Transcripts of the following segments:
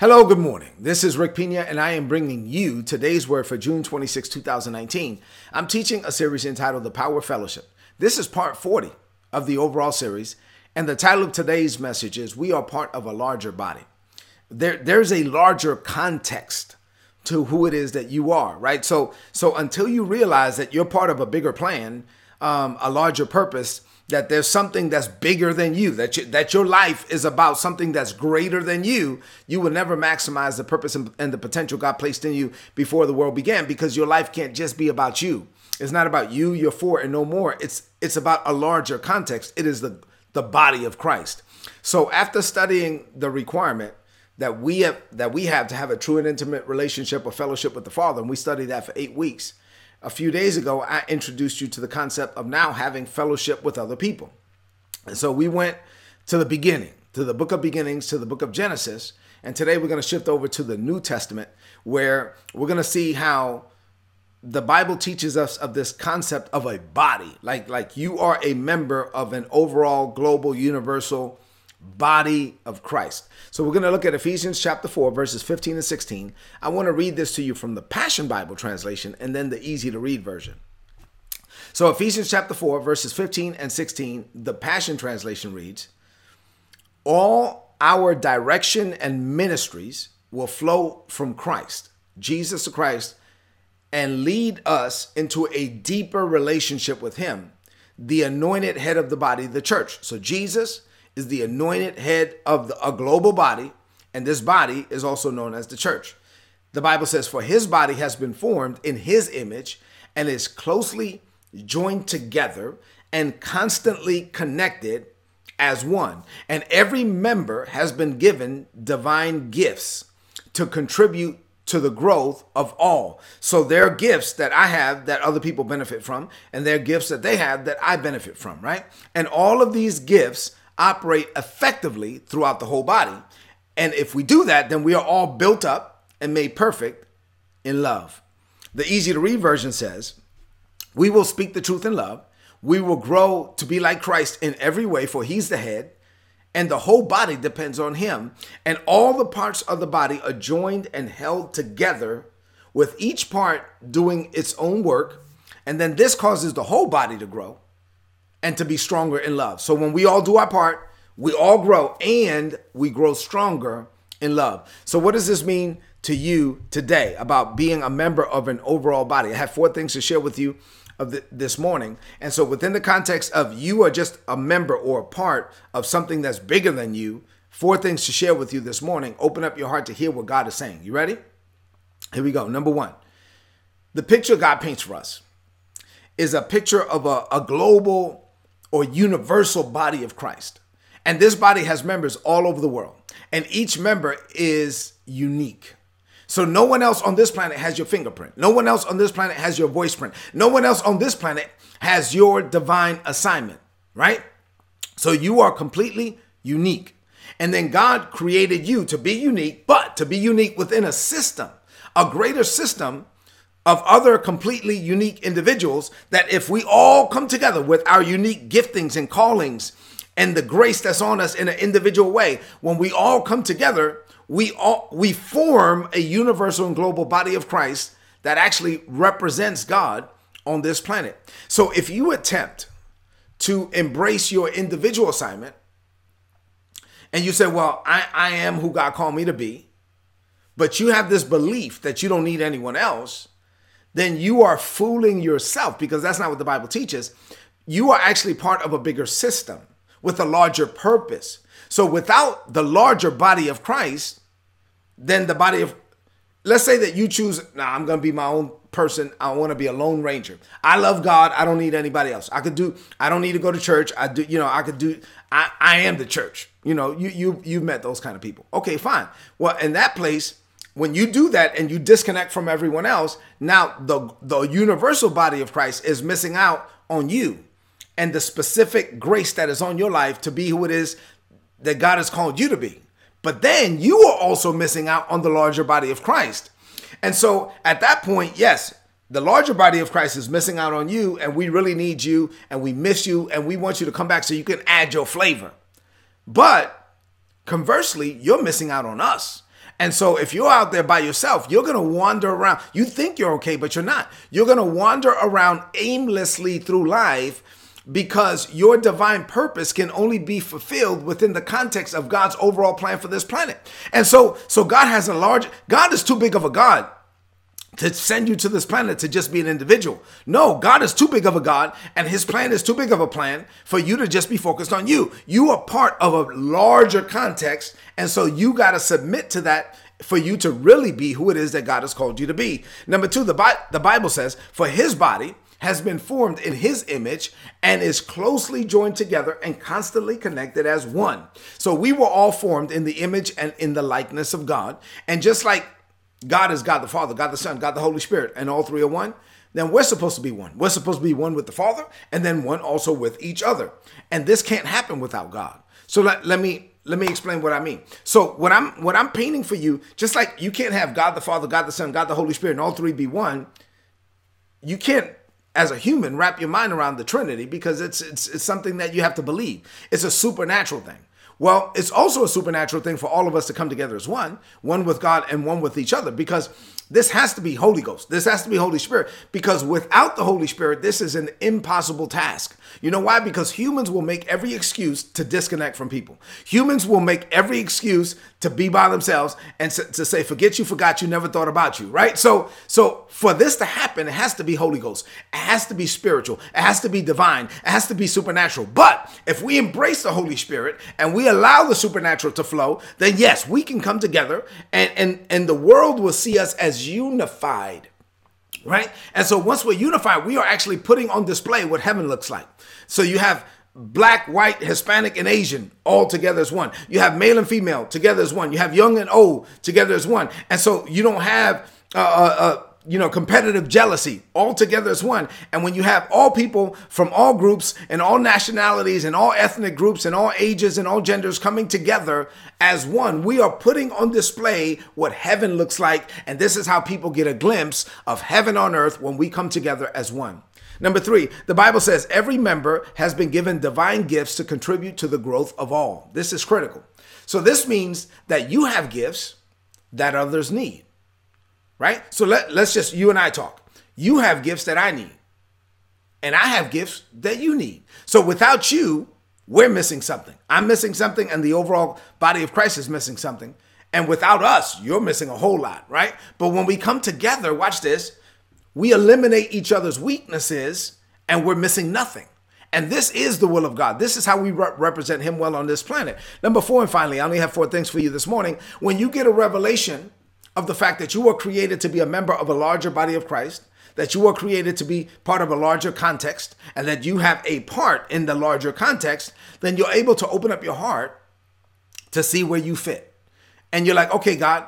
Hello, good morning. This is Rick Pina, and I am bringing you today's word for June 26, 2019. I'm teaching a series entitled The Power Fellowship. This is part 40 of the overall series, and the title of today's message is We Are Part of a Larger Body. There, there's a larger context to who it is that you are, right? So, so until you realize that you're part of a bigger plan, um, a larger purpose, that there's something that's bigger than you, that you, that your life is about something that's greater than you, you will never maximize the purpose and, and the potential God placed in you before the world began because your life can't just be about you. It's not about you, you're for, and no more. It's it's about a larger context. It is the the body of Christ. So after studying the requirement that we have that we have to have a true and intimate relationship or fellowship with the Father, and we studied that for eight weeks a few days ago, I introduced you to the concept of now having fellowship with other people. And so we went to the beginning, to the book of beginnings, to the book of Genesis. And today we're going to shift over to the New Testament, where we're going to see how the Bible teaches us of this concept of a body, like like you are a member of an overall global universal body of Christ. So we're going to look at Ephesians chapter 4, verses 15 and 16. I want to read this to you from the Passion Bible translation and then the easy to read version. So Ephesians chapter 4, verses 15 and 16, the Passion translation reads All our direction and ministries will flow from Christ, Jesus Christ, and lead us into a deeper relationship with Him, the anointed head of the body, the church. So Jesus is the anointed head of the, a global body, and this body is also known as the church. The Bible says, For his body has been formed in his image and is closely joined together and constantly connected as one. And every member has been given divine gifts to contribute to the growth of all. So there are gifts that I have that other people benefit from, and there are gifts that they have that I benefit from, right? And all of these gifts operate effectively throughout the whole body. And if we do that, then we are all built up and made perfect in love. The easy to read version says, We will speak the truth in love. We will grow to be like Christ in every way, for he's the head, and the whole body depends on him. And all the parts of the body are joined and held together, with each part doing its own work. And then this causes the whole body to grow and to be stronger in love. So when we all do our part, we all grow and we grow stronger in love. So what does this mean to you today about being a member of an overall body? I have four things to share with you of the, this morning. And so within the context of you are just a member or a part of something that's bigger than you, four things to share with you this morning. Open up your heart to hear what God is saying. You ready? Here we go. Number 1. The picture God paints for us is a picture of a, a global or universal body of Christ. And this body has members all over the world, and each member is unique. So no one else on this planet has your fingerprint. No one else on this planet has your voice print. No one else on this planet has your divine assignment, right? So you are completely unique. And then God created you to be unique, but to be unique within a system, a greater system of other completely unique individuals that if we all come together with our unique giftings and callings and the grace that's on us in an individual way, when we all come together, we all we form a universal and global body of Christ that actually represents God on this planet. So if you attempt to embrace your individual assignment and you say, Well, I, I am who God called me to be, but you have this belief that you don't need anyone else, then you are fooling yourself because that's not what the Bible teaches. You are actually part of a bigger system with a larger purpose. So without the larger body of Christ, then the body of let's say that you choose, nah, I'm gonna be my own person. I want to be a lone ranger. I love God. I don't need anybody else. I could do, I don't need to go to church. I do, you know, I could do, I, I am the church. You know, you you you've met those kind of people. Okay, fine. Well, in that place, when you do that and you disconnect from everyone else, now the the universal body of Christ is missing out on you and the specific grace that is on your life to be who it is that God has called you to be. But then you are also missing out on the larger body of Christ. And so at that point, yes, the larger body of Christ is missing out on you, and we really need you, and we miss you, and we want you to come back so you can add your flavor. But conversely, you're missing out on us And so if you're out there by yourself, you're going to wander around. You think you're okay, but you're not. You're going to wander around aimlessly through life because your divine purpose can only be fulfilled within the context of God's overall plan for this planet. And so so God has a large God is too big of a God to send you to this planet to just be an individual. No, God is too big of a God and his plan is too big of a plan for you to just be focused on you. You are part of a larger context and so you got to submit to that for you to really be who it is that God has called you to be. Number 2, the Bi- the Bible says, "For his body has been formed in his image and is closely joined together and constantly connected as one. So we were all formed in the image and in the likeness of God. And just like God is God the Father, God the Son, God the Holy Spirit, and all three are one, then we're supposed to be one. We're supposed to be one with the Father and then one also with each other. And this can't happen without God. So let, let me let me explain what I mean. So what I'm what I'm painting for you, just like you can't have God the Father, God the Son, God the Holy Spirit, and all three be one, you can't as a human wrap your mind around the Trinity because it's it's it's something that you have to believe. It's a supernatural thing. Well, it's also a supernatural thing for all of us to come together as one, one with God and one with each other because this has to be Holy Ghost. This has to be Holy Spirit because without the Holy Spirit, this is an impossible task. You know why? Because humans will make every excuse to disconnect from people. Humans will make every excuse to be by themselves and to say, forget you, forgot you, never thought about you, right? So, so for this to happen, it has to be Holy Ghost. It has to be spiritual. It has to be divine. It has to be supernatural. But if we embrace the Holy Spirit and we allow the supernatural to flow, then yes, we can come together and, and, and the world will see us as unified right? And so once we're unified, we are actually putting on display what heaven looks like. So you have black, white, Hispanic, and Asian all together as one. You have male and female together as one. You have young and old together as one. And so you don't have uh, uh, uh you know, competitive jealousy all together as one. And when you have all people from all groups and all nationalities and all ethnic groups and all ages and all genders coming together as one, we are putting on display what heaven looks like. And this is how people get a glimpse of heaven on earth when we come together as one. Number three, the Bible says every member has been given divine gifts to contribute to the growth of all. This is critical. So this means that you have gifts that others need right? So let, let's just, you and I talk. You have gifts that I need, and I have gifts that you need. So without you, we're missing something. I'm missing something, and the overall body of Christ is missing something. And without us, you're missing a whole lot, right? But when we come together, watch this, we eliminate each other's weaknesses, and we're missing nothing. And this is the will of God. This is how we re- represent Him well on this planet. Number four, and finally, I only have four things for you this morning. When you get a revelation of the fact that you were created to be a member of a larger body of Christ, that you were created to be part of a larger context, and that you have a part in the larger context, then you're able to open up your heart to see where you fit. And you're like, okay, God,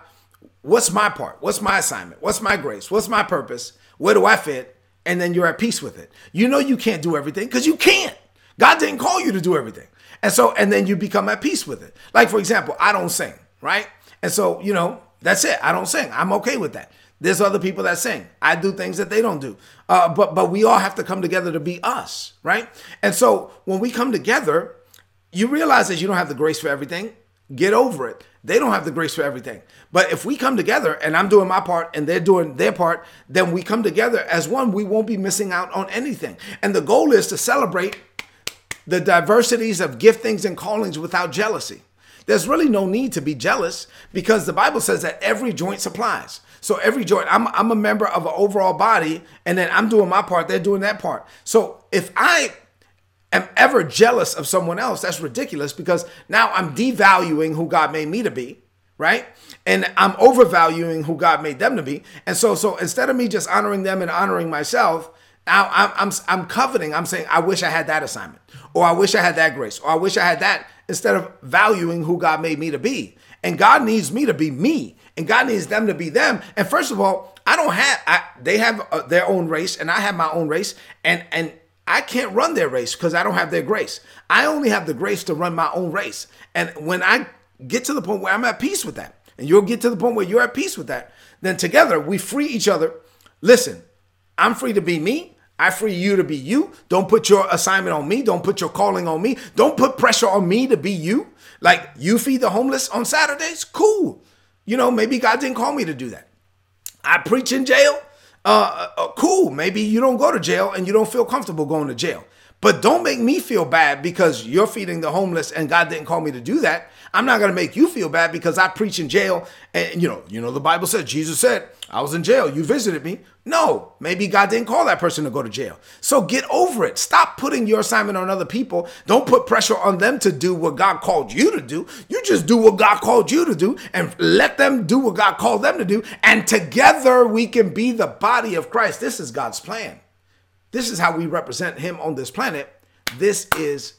what's my part? What's my assignment? What's my grace? What's my purpose? Where do I fit? And then you're at peace with it. You know you can't do everything because you can't. God didn't call you to do everything. And so, and then you become at peace with it. Like, for example, I don't sing, right? And so, you know, that's it. I don't sing. I'm okay with that. There's other people that sing. I do things that they don't do. Uh, but but we all have to come together to be us, right? And so when we come together, you realize that you don't have the grace for everything. Get over it. They don't have the grace for everything. But if we come together and I'm doing my part and they're doing their part, then we come together as one. We won't be missing out on anything. And the goal is to celebrate the diversities of giftings and callings without jealousy. There's really no need to be jealous because the Bible says that every joint supplies. So every joint, I'm, I'm a member of an overall body, and then I'm doing my part, they're doing that part. So if I am ever jealous of someone else, that's ridiculous because now I'm devaluing who God made me to be, right? And I'm overvaluing who God made them to be. And so, so instead of me just honoring them and honoring myself, now I'm, I'm, I'm coveting. I'm saying, I wish I had that assignment, or I wish I had that grace, or I wish I had that instead of valuing who God made me to be. And God needs me to be me, and God needs them to be them. And first of all, I don't have I, they have uh, their own race, and I have my own race, and and I can't run their race because I don't have their grace. I only have the grace to run my own race. And when I get to the point where I'm at peace with that, and you'll get to the point where you're at peace with that, then together we free each other. Listen, I'm free to be me. I free you to be you. Don't put your assignment on me. Don't put your calling on me. Don't put pressure on me to be you. Like you feed the homeless on Saturdays, cool. You know, maybe God didn't call me to do that. I preach in jail. Uh, uh, cool. Maybe you don't go to jail and you don't feel comfortable going to jail. But don't make me feel bad because you're feeding the homeless and God didn't call me to do that. I'm not going to make you feel bad because I preach in jail and you know, you know the Bible says Jesus said, I was in jail, you visited me. No, maybe God didn't call that person to go to jail. So get over it. Stop putting your assignment on other people. Don't put pressure on them to do what God called you to do. You just do what God called you to do and let them do what God called them to do and together we can be the body of Christ. This is God's plan. This is how we represent him on this planet. This is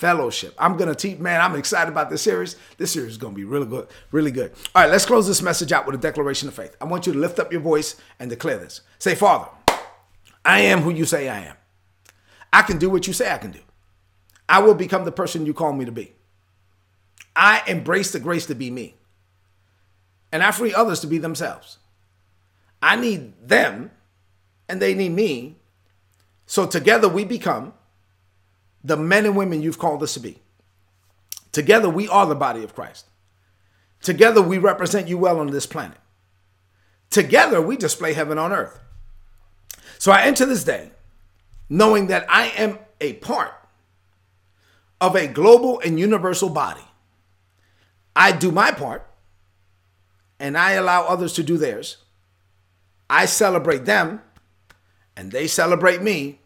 fellowship. I'm to teach, man, I'm excited about this series. This series is to be really good, really good. All right, let's close this message out with a declaration of faith. I want you to lift up your voice and declare this. Say, Father, I am who you say I am. I can do what you say I can do. I will become the person you call me to be. I embrace the grace to be me. And I free others to be themselves. I need them and they need me so together we become the men and women you've called us to be. Together we are the body of Christ. Together we represent you well on this planet. Together we display heaven on earth. So I enter this day knowing that I am a part of a global and universal body. I do my part and I allow others to do theirs. I celebrate them and they celebrate me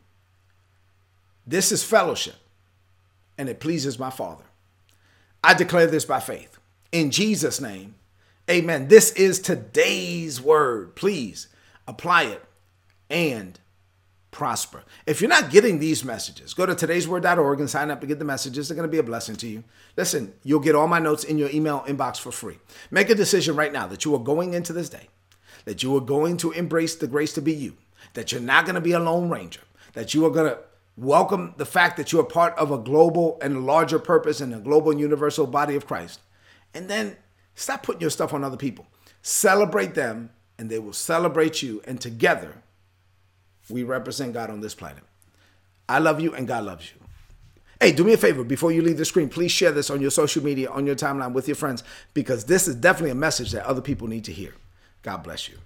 this is fellowship, and it pleases my Father. I declare this by faith. In Jesus' name, amen. This is today's word. Please apply it and prosper. If you're not getting these messages, go to today'sword.org and sign up to get the messages. They're going to be a blessing to you. Listen, you'll get all my notes in your email inbox for free. Make a decision right now that you are going into this day, that you are going to embrace the grace to be you, that you're not going to be a lone ranger, that you are going to Welcome the fact that you are part of a global and larger purpose and a global and universal body of Christ. And then stop putting your stuff on other people. Celebrate them, and they will celebrate you. And together, we represent God on this planet. I love you, and God loves you. Hey, do me a favor before you leave the screen. Please share this on your social media, on your timeline with your friends, because this is definitely a message that other people need to hear. God bless you.